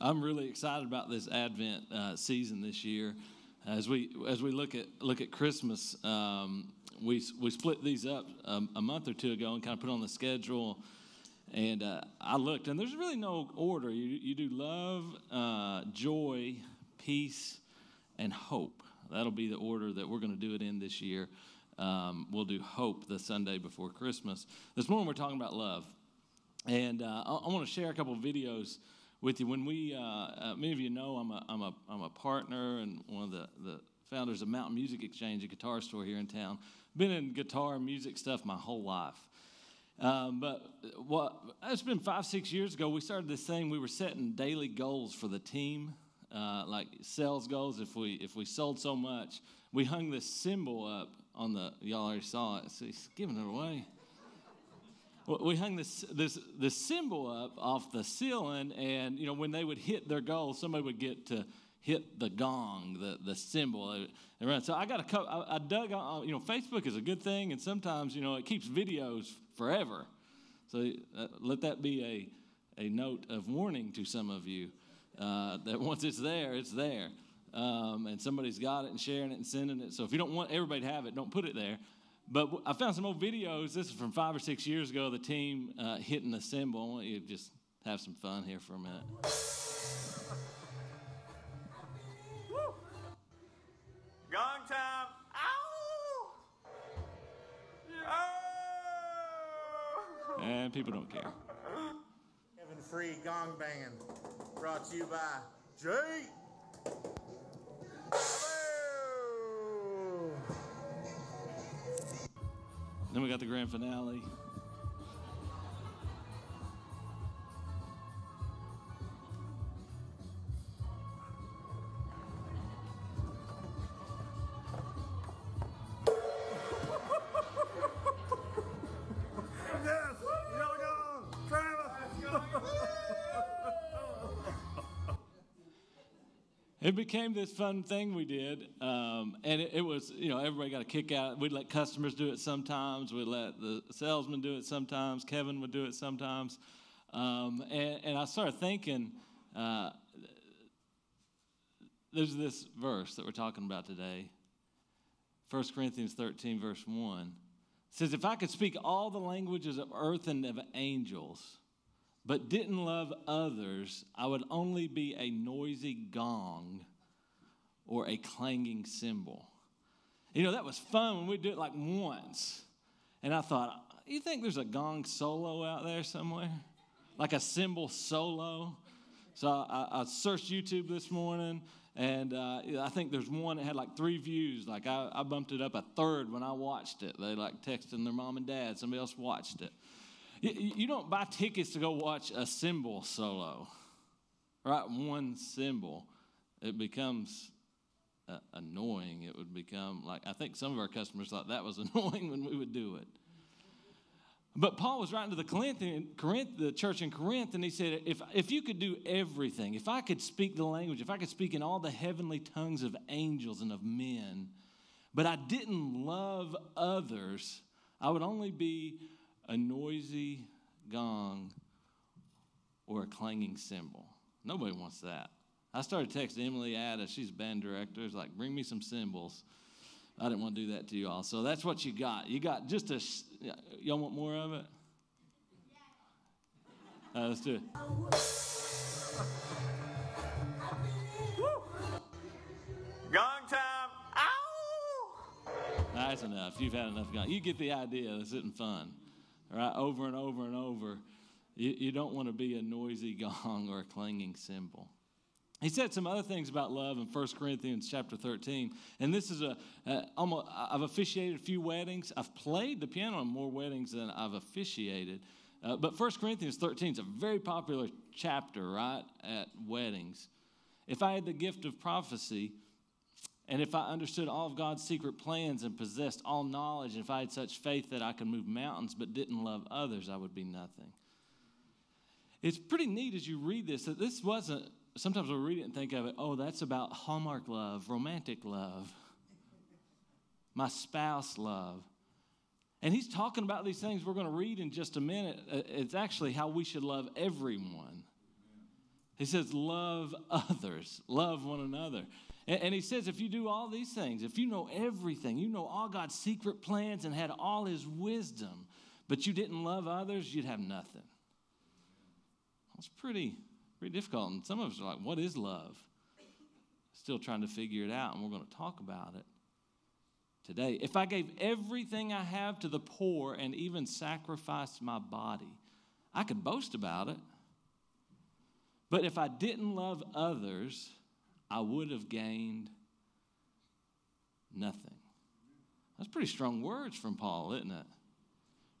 I'm really excited about this Advent uh, season this year. As we as we look at look at Christmas, um, we we split these up um, a month or two ago and kind of put on the schedule. And uh, I looked, and there's really no order. You you do love, uh, joy, peace, and hope. That'll be the order that we're going to do it in this year. Um, we'll do hope the Sunday before Christmas. This morning we're talking about love, and uh, I, I want to share a couple videos with you. When we, uh, uh, many of you know, I'm a, I'm a, I'm a partner and one of the, the founders of Mountain Music Exchange, a guitar store here in town. Been in guitar and music stuff my whole life. Um, but what it's been five, six years ago, we started this thing. We were setting daily goals for the team, uh, like sales goals. If we if we sold so much, we hung this cymbal up on the. Y'all already saw it. So he's giving it away we hung this, this, this cymbal up off the ceiling, and you know when they would hit their goal, somebody would get to hit the gong, the, the cymbal. And so I got a couple, I, I dug on, you know, Facebook is a good thing, and sometimes, you know, it keeps videos forever. So uh, let that be a, a note of warning to some of you uh, that once it's there, it's there. Um, and somebody's got it and sharing it and sending it. So if you don't want everybody to have it, don't put it there. But I found some old videos. This is from five or six years ago. The team uh, hitting the cymbal. I want you to just have some fun here for a minute. Gong time. Ow! Oh! And people don't care. Kevin Free Gong Banging. Brought to you by Jay. Then we got the grand finale. it became this fun thing we did, uh, um, and it, it, was you know everybody got a kick out. We'd let customers do it sometimes. We'd let the salesman do it sometimes. Kevin would do it sometimes, um, and, and, I started thinking. Uh, there's this verse that we're talking about today. 1 Corinthians 13, verse 1. It says, If I could speak all the languages of earth and of angels, but didn't love others, I would only be a noisy gong or a clanging cymbal. You know, that was fun when we did it like once. And I thought, you think there's a gong solo out there somewhere? Like a cymbal solo? So I, I searched YouTube this morning, and uh, I think there's one that had like three views. Like I, I bumped it up a third when I watched it. They like texting their mom and dad. Somebody else watched it. You don't buy tickets to go watch a cymbal solo, right? One cymbal. It becomes uh, annoying. It would become like, I think some of our customers thought that was annoying when we would do it. But Paul was writing to the Corinthian, Corinth, the church in Corinth, and he said, if, if you could do everything, if I could speak the language, if I could speak in all the heavenly tongues of angels and of men, but I didn't love others, I would only be a noisy gong or a clanging cymbal. Nobody wants that. I started texting Emily Ada, she's band director, it's like, bring me some cymbals. I didn't want to do that to you all. So that's what you got. You got just a, y'all want more of it? Uh, let's do it. Gong time. Ow! That's enough. You've had enough gong. You get the idea. It's sitting fun right? Over and over and over. You, you don't want to be a noisy gong or a clanging cymbal. He said some other things about love in 1 Corinthians chapter 13. And this is a, a almost, I've officiated a few weddings. I've played the piano in more weddings than I've officiated. Uh, but 1 Corinthians 13 is a very popular chapter, right, at weddings. If I had the gift of prophecy, and if I understood all of God's secret plans and possessed all knowledge, and if I had such faith that I could move mountains but didn't love others, I would be nothing. It's pretty neat as you read this that this wasn't, sometimes we read it and think of it, oh, that's about Hallmark love, romantic love, my spouse love. And he's talking about these things we're going to read in just a minute. Uh, it's actually how we should love everyone He says, love others, love one another. And, and he says, if you do all these things, if you know everything, you know all God's secret plans and had all his wisdom, but you didn't love others, you'd have nothing. That's pretty, pretty difficult. And some of us are like, what is love? Still trying to figure it out, and we're going to talk about it today. If I gave everything I have to the poor and even sacrificed my body, I could boast about it. But if I didn't love others, I would have gained nothing. That's pretty strong words from Paul, isn't it?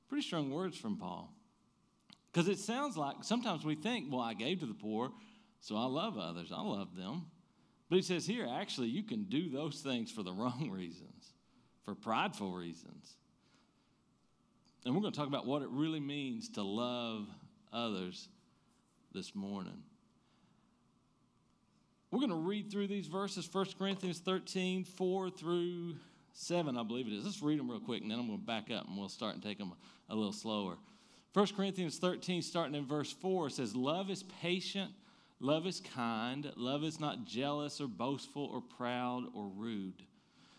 Pretty strong words from Paul. Because it sounds like sometimes we think, well, I gave to the poor, so I love others. I love them. But he says here, actually, you can do those things for the wrong reasons, for prideful reasons. And we're going to talk about what it really means to love others this morning. We're going to read through these verses 1 Corinthians 13, 4 through 7, I believe it is. Let's read them real quick, and then I'm going to back up and we'll start and take them a little slower. 1 Corinthians 13, starting in verse 4, says, Love is patient, love is kind, love is not jealous or boastful or proud or rude.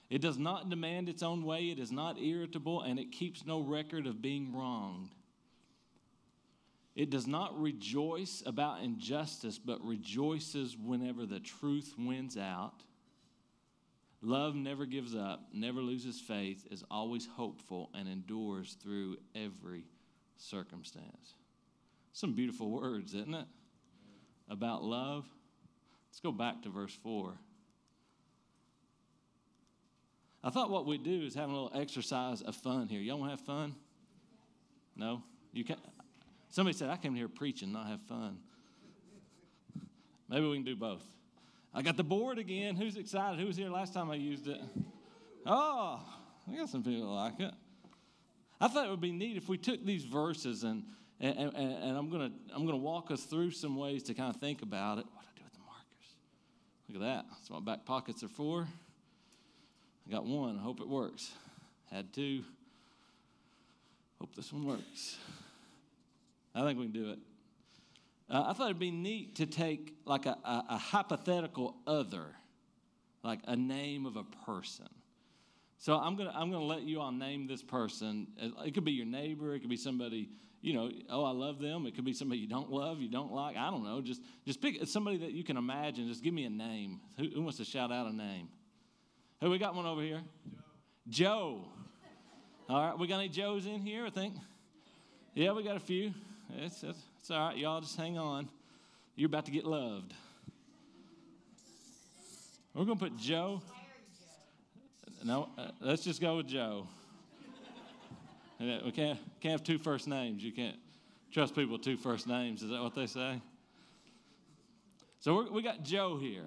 It does not demand its own way, it is not irritable, and it keeps no record of being wronged. It does not rejoice about injustice, but rejoices whenever the truth wins out. Love never gives up, never loses faith, is always hopeful, and endures through every circumstance. Some beautiful words, isn't it? About love. Let's go back to verse 4. I thought what we'd do is have a little exercise of fun here. Y'all want to have fun? No? You can't. Somebody said, I came here preaching, not have fun. Maybe we can do both. I got the board again. Who's excited? Who was here last time I used it? Oh, I got some people like it. I thought it would be neat if we took these verses and and, and, and I'm gonna I'm gonna walk us through some ways to kind of think about it. What do I do with the markers? Look at that. That's what my back pockets are for. I got one. I hope it works. Had two. Hope this one works. I think we can do it. Uh, I thought it'd be neat to take like a, a, a hypothetical other, like a name of a person. So I'm gonna I'm gonna let you all name this person. It could be your neighbor. It could be somebody you know. Oh, I love them. It could be somebody you don't love, you don't like. I don't know. Just just pick somebody that you can imagine. Just give me a name. Who, who wants to shout out a name? Who we got one over here? Joe. Joe. All right, we got any Joes in here? I think. Yeah, we got a few. It's, it's, it's all right. Y'all just hang on. You're about to get loved. We're going to put Joe. No, uh, let's just go with Joe. We can't, can't have two first names. You can't trust people with two first names. Is that what they say? So we got Joe here.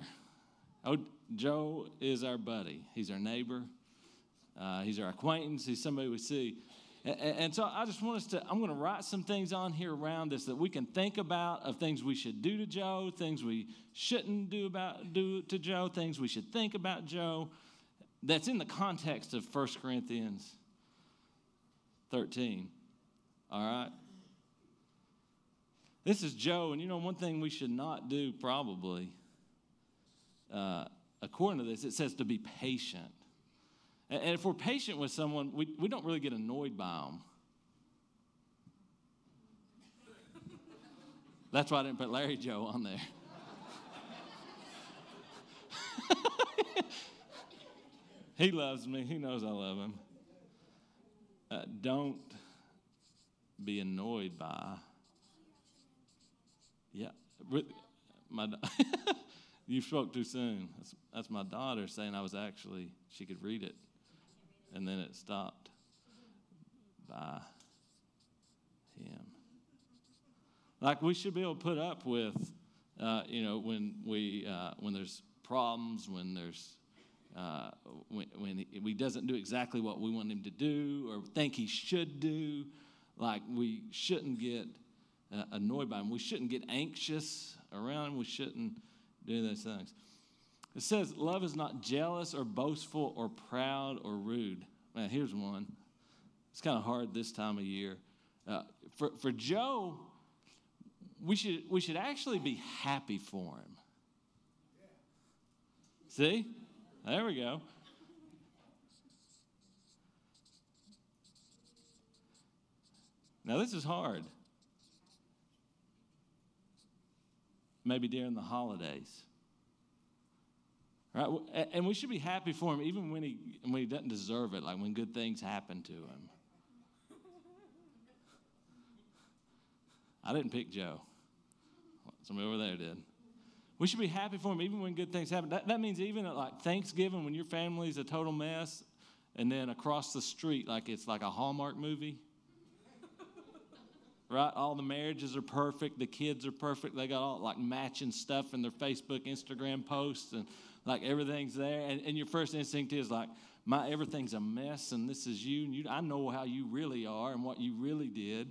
Oh, Joe is our buddy. He's our neighbor. Uh, he's our acquaintance. He's somebody we see. And, and so I just want us to, I'm going to write some things on here around this that we can think about of things we should do to Joe, things we shouldn't do about do to Joe, things we should think about Joe. That's in the context of 1 Corinthians 13. All right? This is Joe, and you know, one thing we should not do probably, uh, according to this, it says to be patient. And if we're patient with someone, we, we don't really get annoyed by them. That's why I didn't put Larry Joe on there. he loves me. He knows I love him. Uh, don't be annoyed by. Yeah, my. you spoke too soon. That's, that's my daughter saying I was actually. She could read it and then it stopped by him. Like we should be able to put up with, uh, you know, when we uh, when there's problems, when there's uh, when, when he, doesn't do exactly what we want him to do or think he should do. Like we shouldn't get uh, annoyed by him. We shouldn't get anxious around him. We shouldn't do those things. It says, Love is not jealous or boastful or proud or rude. Man, here's one. It's kind of hard this time of year. Uh, for, for Joe, we should, we should actually be happy for him. See? There we go. Now, this is hard. Maybe during the holidays. Right? And we should be happy for him even when he, when he doesn't deserve it, like when good things happen to him. I didn't pick Joe. Somebody over there did. We should be happy for him even when good things happen. That, that means even at like Thanksgiving when your family's a total mess, and then across the street, like it's like a Hallmark movie. right? All the marriages are perfect, the kids are perfect. They got all like matching stuff in their Facebook, Instagram posts, and like everything's there. And, and your first instinct is like, my everything's a mess, and this is you, and you. I know how you really are and what you really did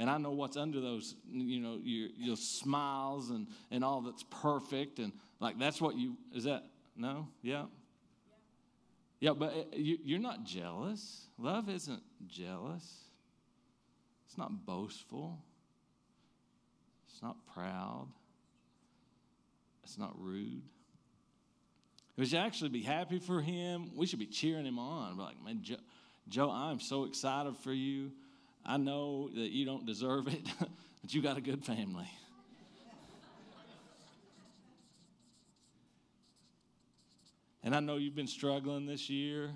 and I know what's under those, you know, your, your smiles and, and all that's perfect. And like, that's what you, is that, no? Yeah? Yeah, but uh, you, you're not jealous. Love isn't jealous, it's not boastful, it's not proud, it's not rude. We should actually be happy for him. We should be cheering him on. Be like, man, Joe, Joe, I'm so excited for you. I know that you don't deserve it, but you got a good family. and I know you've been struggling this year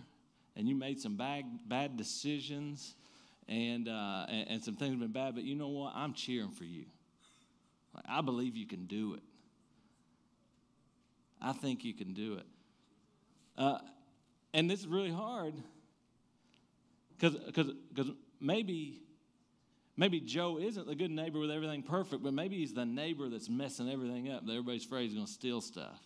and you made some bad, bad decisions and, uh, and, and, some things have been bad, but you know what? I'm cheering for you. I believe you can do it. I think you can do it. Uh, and this is really hard because maybe maybe Joe isn't the good neighbor with everything perfect, but maybe he's the neighbor that's messing everything up. That everybody's afraid he's going to steal stuff.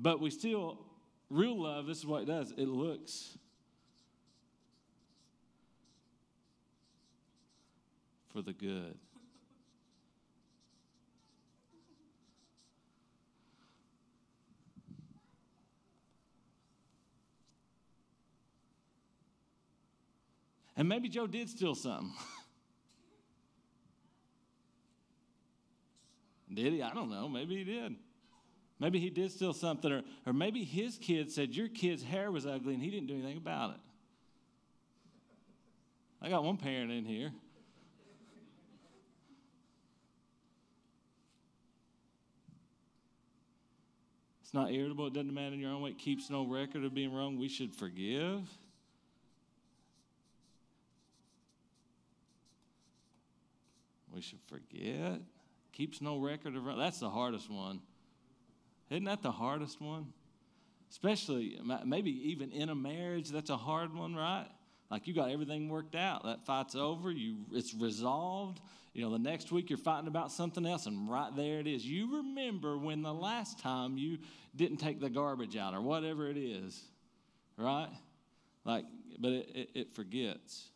But we still, real love, this is what it does it looks for the good. And maybe Joe did steal something. did he? I don't know. Maybe he did. Maybe he did steal something, or, or maybe his kid said your kid's hair was ugly and he didn't do anything about it. I got one parent in here. It's not irritable, it doesn't matter in your own way, it keeps no record of being wrong. We should forgive. We should forget. Keeps no record of. That's the hardest one. Isn't that the hardest one? Especially, maybe even in a marriage, that's a hard one, right? Like you got everything worked out. That fight's over. You, it's resolved. You know, the next week you're fighting about something else, and right there it is. You remember when the last time you didn't take the garbage out, or whatever it is, right? Like, but it, it, it forgets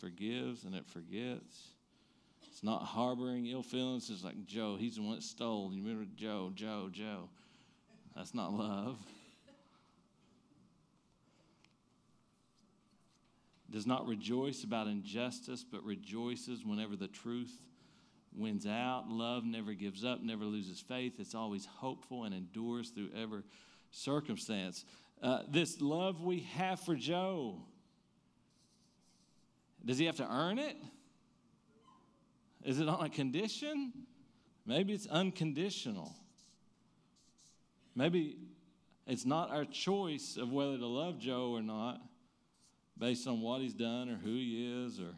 forgives and it forgets. It's not harboring ill feelings. It's like Joe, he's the one that stole. You remember Joe, Joe, Joe. That's not love. Does not rejoice about injustice, but rejoices whenever the truth wins out. Love never gives up, never loses faith. It's always hopeful and endures through every circumstance. Uh, this love we have for Joe does he have to earn it? Is it on a condition? Maybe it's unconditional. Maybe it's not our choice of whether to love Joe or not based on what he's done or who he is or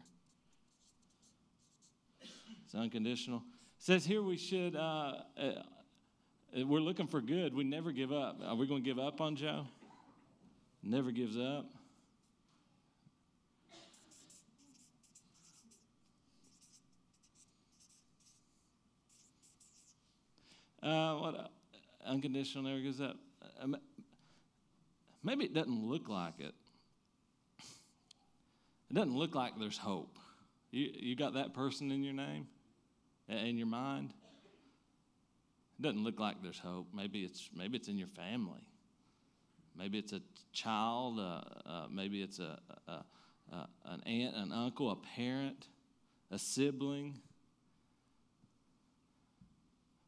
it's unconditional. It says here we should, uh, uh, we're looking for good. We never give up. Are we going to give up on Joe? Never gives up. Uh, what unconditional never gives up. Maybe it doesn't look like it. It doesn't look like there's hope. You, you got that person in your name, in your mind? It doesn't look like there's hope. Maybe it's, maybe it's in your family. maybe it's a child, uh, uh, maybe it's a, a, a, an aunt, an uncle, a parent, a sibling.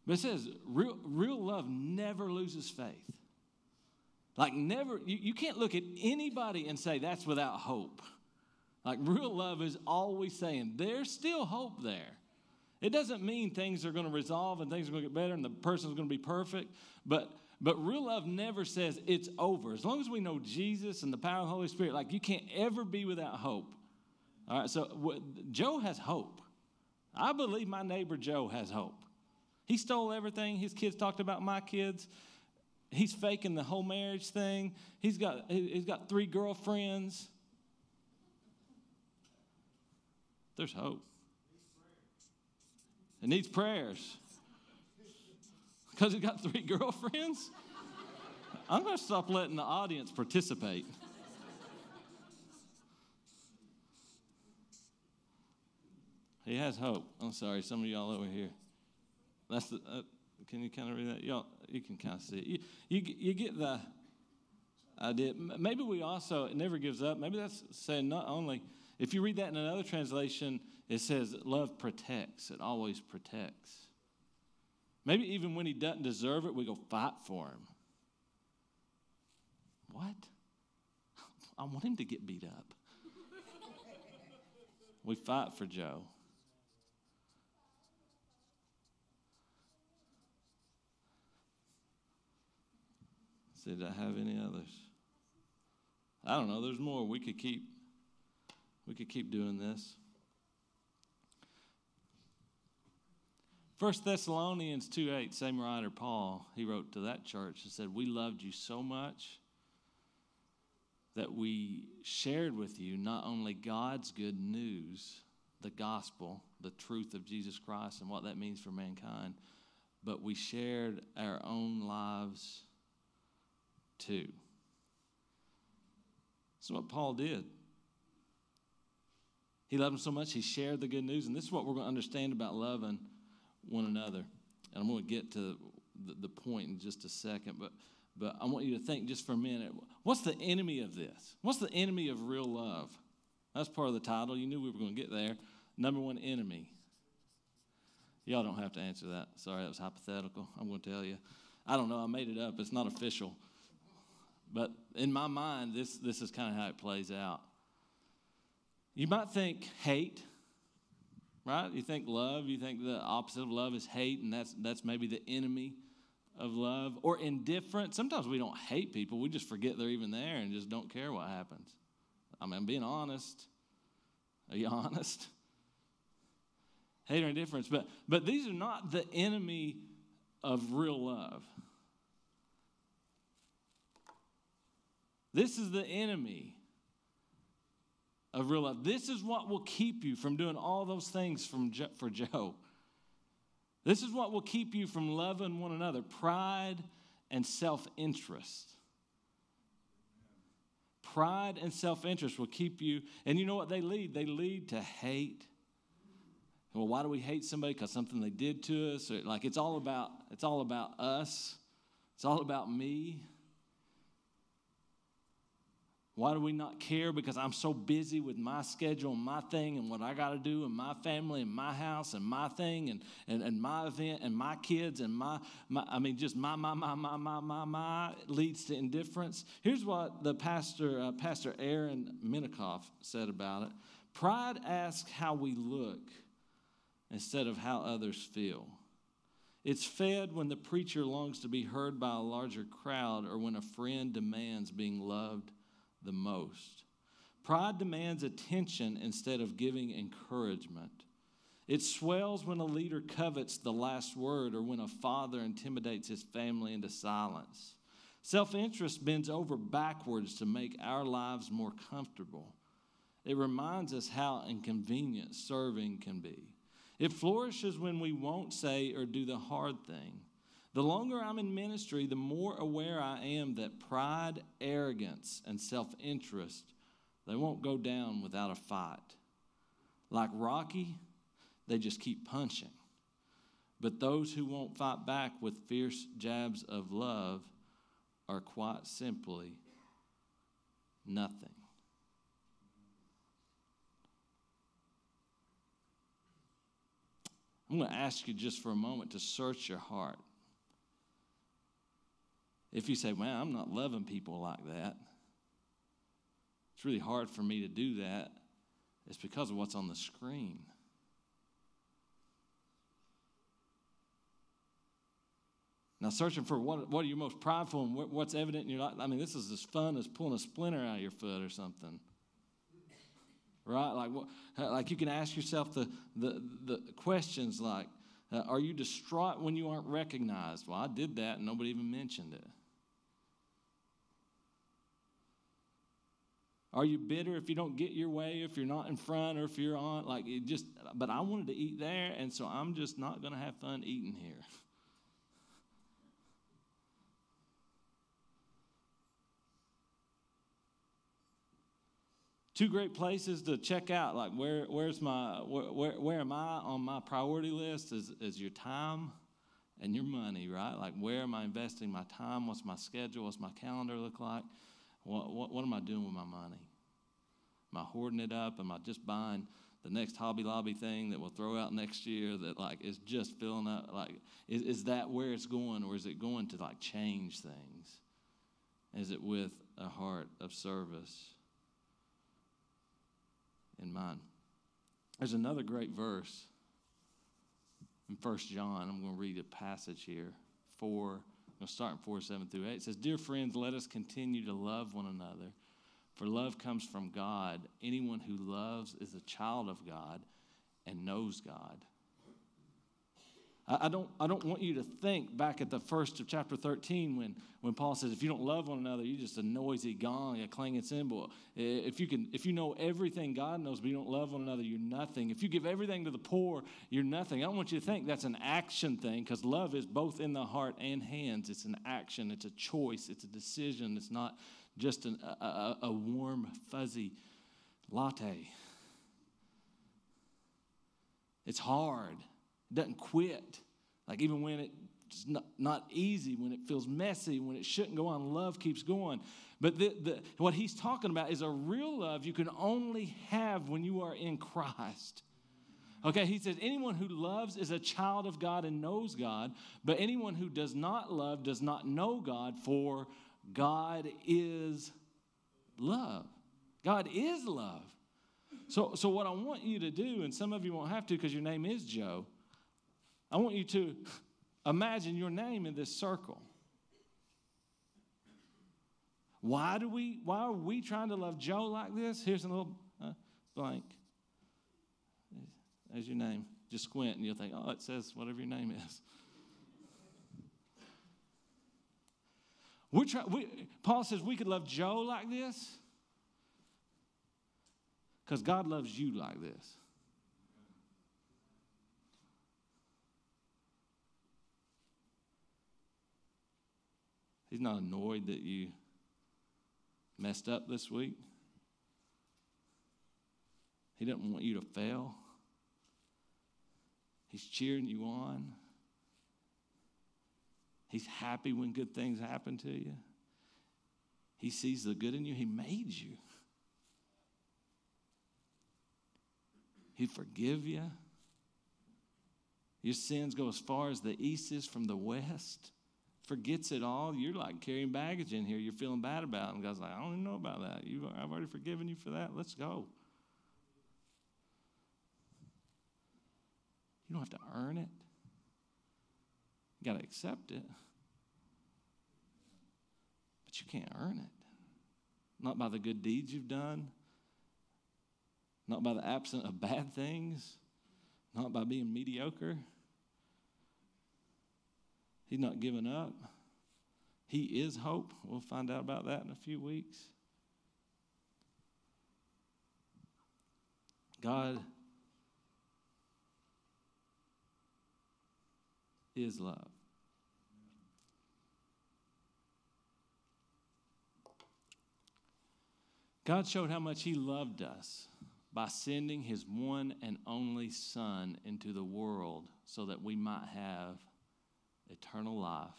But it says real, real love never loses faith. Like, never, you, you can't look at anybody and say that's without hope. Like, real love is always saying there's still hope there. It doesn't mean things are going to resolve and things are going to get better and the person's going to be perfect, but but real love never says it's over. As long as we know Jesus and the power of the Holy Spirit, like you can't ever be without hope. All right, so Joe has hope. I believe my neighbor Joe has hope. He stole everything. His kids talked about my kids. He's faking the whole marriage thing. He's got, he's got three girlfriends. There's hope. It needs prayers. Because he got three girlfriends? I'm going to stop letting the audience participate. He has hope. I'm sorry, some of y'all over here. That's the. Uh, can you kind of read that? Y'all, you can kind of see it. You, you, you get the idea. Maybe we also, it never gives up. Maybe that's saying not only, if you read that in another translation, it says love protects, it always protects. Maybe even when he doesn't deserve it, we go fight for him. What? I want him to get beat up. we fight for Joe. See, did I have any others? I don't know. There's more. We could keep. We could keep doing this. First Thessalonians 2 8, same writer, Paul, he wrote to that church and said, We loved you so much that we shared with you not only God's good news, the gospel, the truth of Jesus Christ and what that means for mankind, but we shared our own lives too. That's what Paul did. He loved them so much, he shared the good news. And this is what we're going to understand about loving one another. And I'm going to get to the, the point in just a second, but, but I want you to think just for a minute what's the enemy of this? What's the enemy of real love? That's part of the title. You knew we were going to get there. Number one enemy. Y'all don't have to answer that. Sorry, that was hypothetical. I'm going to tell you. I don't know. I made it up. It's not official. But in my mind, this, this is kind of how it plays out. You might think hate right? You think love, you think the opposite of love is hate, and that's, that's maybe the enemy of love. Or indifference. Sometimes we don't hate people, we just forget they're even there and just don't care what happens. I mean, I'm being honest. Are you honest? Hate or indifference. But, but these are not the enemy of real love. This is the enemy of real love. This is what will keep you from doing all those things from for Joe. This is what will keep you from loving one another pride and self interest. Pride and self interest will keep you, and you know what they lead? They lead to hate. Well, why do we hate somebody? Because something they did to us. Or like it's all about it's all about us. It's all about me. Why do we not care? Because I'm so busy with my schedule and my thing and what I got to do and my family and my house and my thing and, and, and my event and my kids and my, my, I mean, just my, my, my, my, my, my, my leads to indifference. Here's what the pastor, uh, Pastor Aaron Menikoff said about it Pride asks how we look instead of how others feel. It's fed when the preacher longs to be heard by a larger crowd or when a friend demands being loved the most. Pride demands attention instead of giving encouragement. It swells when a leader covets the last word or when a father intimidates his family into silence. Self interest bends over backwards to make our lives more comfortable. It reminds us how inconvenient serving can be. It flourishes when we won't say or do the hard thing. The longer I'm in ministry, the more aware I am that pride, arrogance, and self interest, they won't go down without a fight. Like Rocky, they just keep punching. But those who won't fight back with fierce jabs of love are quite simply nothing. I'm going to ask you just for a moment to search your heart. If you say, Man, I'm not loving people like that, it's really hard for me to do that, it's because of what's on the screen. Now, searching for what, what are you most prideful and what, what's evident in your life. I mean, this is as fun as pulling a splinter out of your foot or something. Right? Like, what, like you can ask yourself the, the, the questions like, uh, are you distraught when you aren't recognized? Well, I did that and nobody even mentioned it. Are you bitter if you don't get your way, if you're not in front, or if you're on? Like, it just, but I wanted to eat there, and so I'm just not going to have fun eating here. two great places to check out like where where's my where, where, where am i on my priority list is, is your time and your money right like where am i investing my time what's my schedule what's my calendar look like what, what, what am i doing with my money am i hoarding it up am i just buying the next hobby lobby thing that we'll throw out next year that like is just filling up like is, is that where it's going or is it going to like change things is it with a heart of service in mind. There's another great verse in First John. I'm going to read a passage here. 4, To start in 4, 7 through 8. It says, Dear friends, let us continue to love one another, for love comes from God. Anyone who loves is a child of God and knows God. I, don't, I don't want you to think back at the first of chapter 13 when, when Paul says, if you don't love one another, you're just a noisy gong, a clanging cymbal. If you, can, if you know everything God knows, but you don't love one another, you're nothing. If you give everything to the poor, you're nothing. I don't want you to think that's an action thing because love is both in the heart and hands. It's an action, it's a choice, it's a decision. It's not just an, a, a, a warm, fuzzy latte. It's hard. Doesn't quit. Like even when it's not, not easy, when it feels messy, when it shouldn't go on, love keeps going. But the, the, what he's talking about is a real love you can only have when you are in Christ. Okay, he says, anyone who loves is a child of God and knows God, but anyone who does not love does not know God, for God is love. God is love. So, so what I want you to do, and some of you won't have to because your name is Joe, I want you to imagine your name in this circle. Why do we why are we trying to love Joe like this? Here's a little uh, blank. As your name. Just squint and you'll think, oh, it says whatever your name is. We're try, we, Paul says we could love Joe like this because God loves you like this. He's not annoyed that you messed up this week. He doesn't want you to fail. He's cheering you on. He's happy when good things happen to you. He sees the good in you. He made you. He'd forgive you. Your sins go as far as the east is from the west forgets it all, you're like carrying baggage in here. You're feeling bad about it. And God's like, I don't even know about that. You, I've already forgiven you for that. Let's go. You don't have to earn it. You got to accept it. But you can't earn it. Not by the good deeds you've done, not by the absence of bad things, not by being mediocre. He's not giving up. He is hope. We'll find out about that in a few weeks. God is love. God showed how much He loved us by sending His one and only Son into the world so that we might have eternal life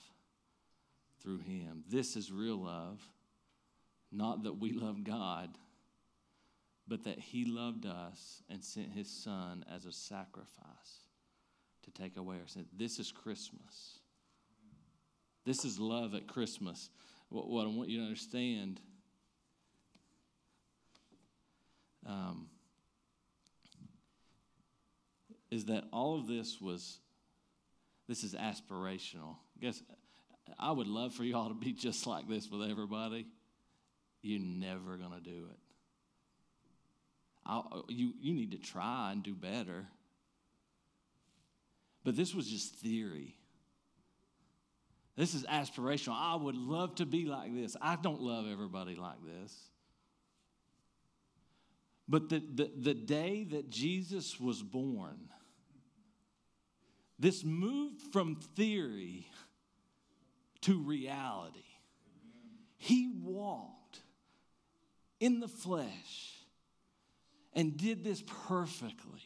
through him. This is real love. Not that we love God, but that he loved us and sent his son as a sacrifice to take away our sin. This is Christmas. This is love at Christmas. What, what I want you to understand um, is that all of this was, this is aspirational. Guess I would love for y'all to be just like this with everybody. You're never going to do it. I'll, you, you need to try and do better. But this was just theory. This is aspirational. I would love to be like this. I don't love everybody like this. But the, the, the day that Jesus was born, this moved from theory to reality. He walked in the flesh and did this perfectly.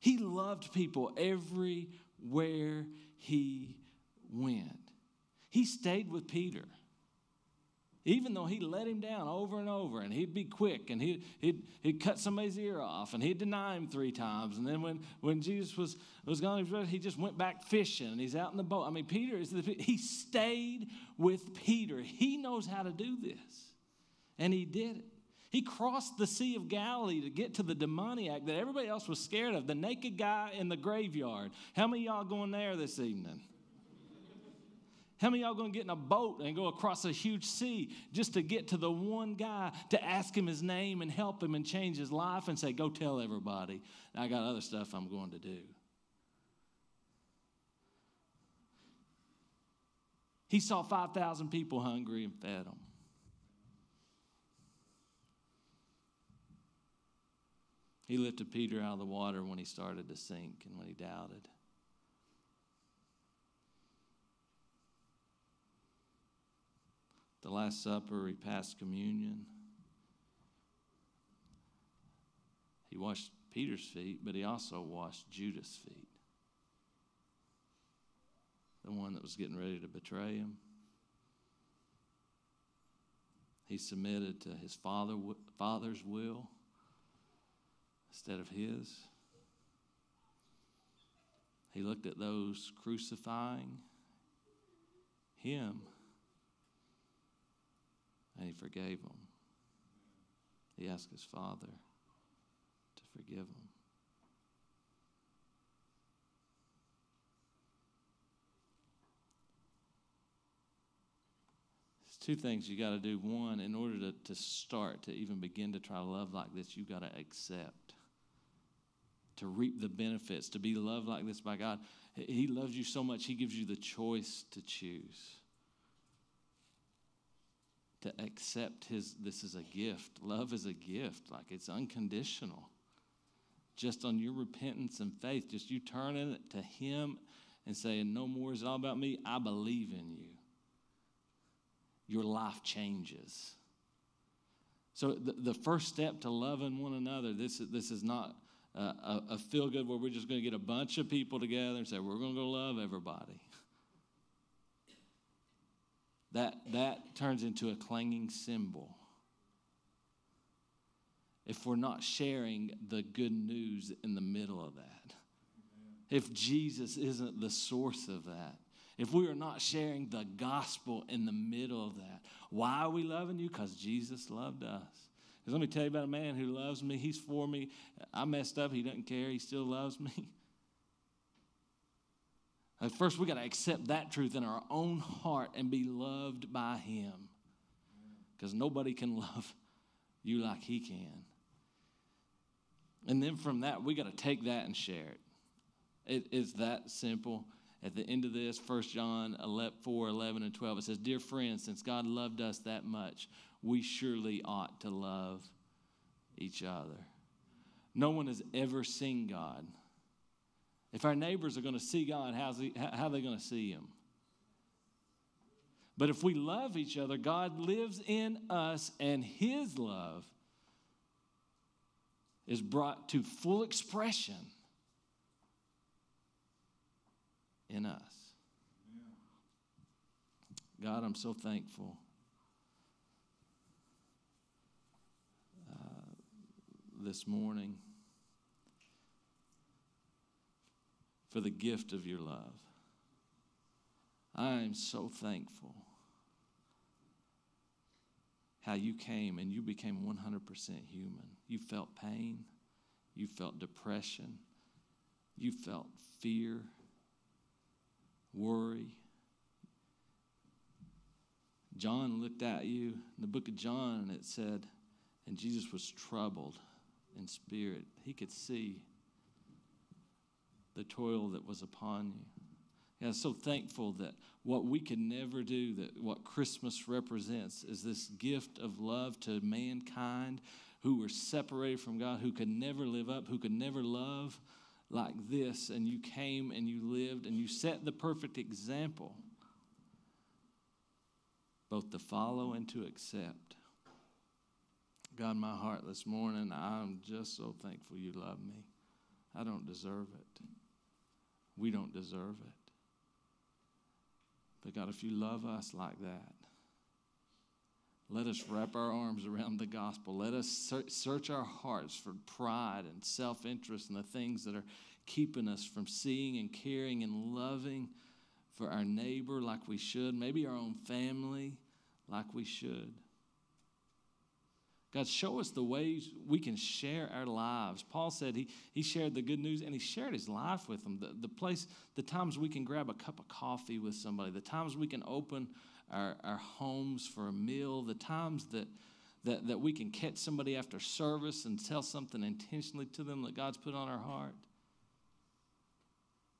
He loved people everywhere he went. He stayed with Peter. Even though he let him down over and over, and he'd be quick, and he'd, he'd, he'd cut somebody's ear off, and he'd deny him three times. And then when, when Jesus was, was gone, he just went back fishing, and he's out in the boat. I mean, Peter is the, he stayed with Peter. He knows how to do this, and he did it. He crossed the Sea of Galilee to get to the demoniac that everybody else was scared of, the naked guy in the graveyard. How many y'all going there this evening? How many y'all to get in a boat and go across a huge sea just to get to the one guy to ask him his name and help him and change his life and say, Go tell everybody, I got other stuff I'm going to do? He saw 5,000 people hungry and fed them. He lifted Peter out of the water when he started to sink and when he doubted. The Last Supper, he passed communion. He washed Peter's feet, but he also washed Judas' feet. The one that was getting ready to betray him. He submitted to his father, father's will instead of his. He looked at those crucifying him and he forgave him. He asked his father to forgive them. two things you got to do. One, in order to, to start, to even begin to try to love like this, you got to accept to reap the benefits, to be loved like this by God. He loves you so much, He gives you the choice to choose. To accept His, this is a gift. Love is a gift, like it's unconditional. Just on your repentance and faith, just you turning it to Him and saying, No more is all about me. I believe in you. Your life changes. So, the, the first step to loving one another, this, this is not a, a feel good where we're just going to get a bunch of people together and say, we're going to go love everybody. That, that turns into a clanging cymbal. If we're not sharing the good news in the middle of that, if Jesus isn't the source of that, if we are not sharing the gospel in the middle of that, why are we loving you? Because Jesus loved us. Because let me tell you about a man who loves me. He's for me. I messed up. He doesn't care. He still loves me. First, we got to accept that truth in our own heart and be loved by Him. Because nobody can love you like He can. And then from that, we got to take that and share it. it. It's that simple. At the end of this, 1 John 11, 4, 11, and 12, it says, Dear friends, since God loved us that much, we surely ought to love each other. No one has ever seen God. If our neighbors are going to see God, how's he, how are they going to see Him? But if we love each other, God lives in us, and His love is brought to full expression in us. God, I'm so thankful. uh, This morning for the gift of your love. I am so thankful how you came and you became 100% human. You felt pain, you felt depression, you felt fear, worry. John looked at you in the book of John and it said, and Jesus was troubled in spirit. He could see the toil that was upon you. Yeah, so thankful that what we can never do, that what Christmas represents, is this gift of love to mankind who were separated from God, who could never live up, who could never love like this. And you came and you lived and you set the perfect example, both to follow and to accept. God, my heart this morning, I'm just so thankful you love me. I don't deserve it. We don't deserve it. But God, if you love us like that, let us wrap our arms around the gospel. Let us search our hearts for pride and self interest and the things that are keeping us from seeing and caring and loving for our neighbor like we should, maybe our own family like we should. God, show us the ways we can share our lives. Paul said he, he shared the good news and he shared his life with them. The, the place, the times we can grab a cup of coffee with somebody, the times we can open our, our homes for a meal, the times that, that, that we can catch somebody after service and tell something intentionally to them that God's put on our heart.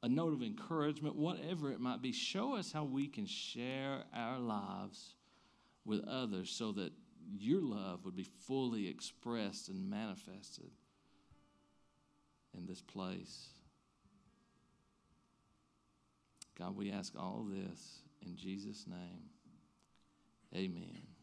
A note of encouragement, whatever it might be, show us how we can share our lives with others so that your love would be fully expressed and manifested in this place. God, we ask all this in Jesus' name. Amen.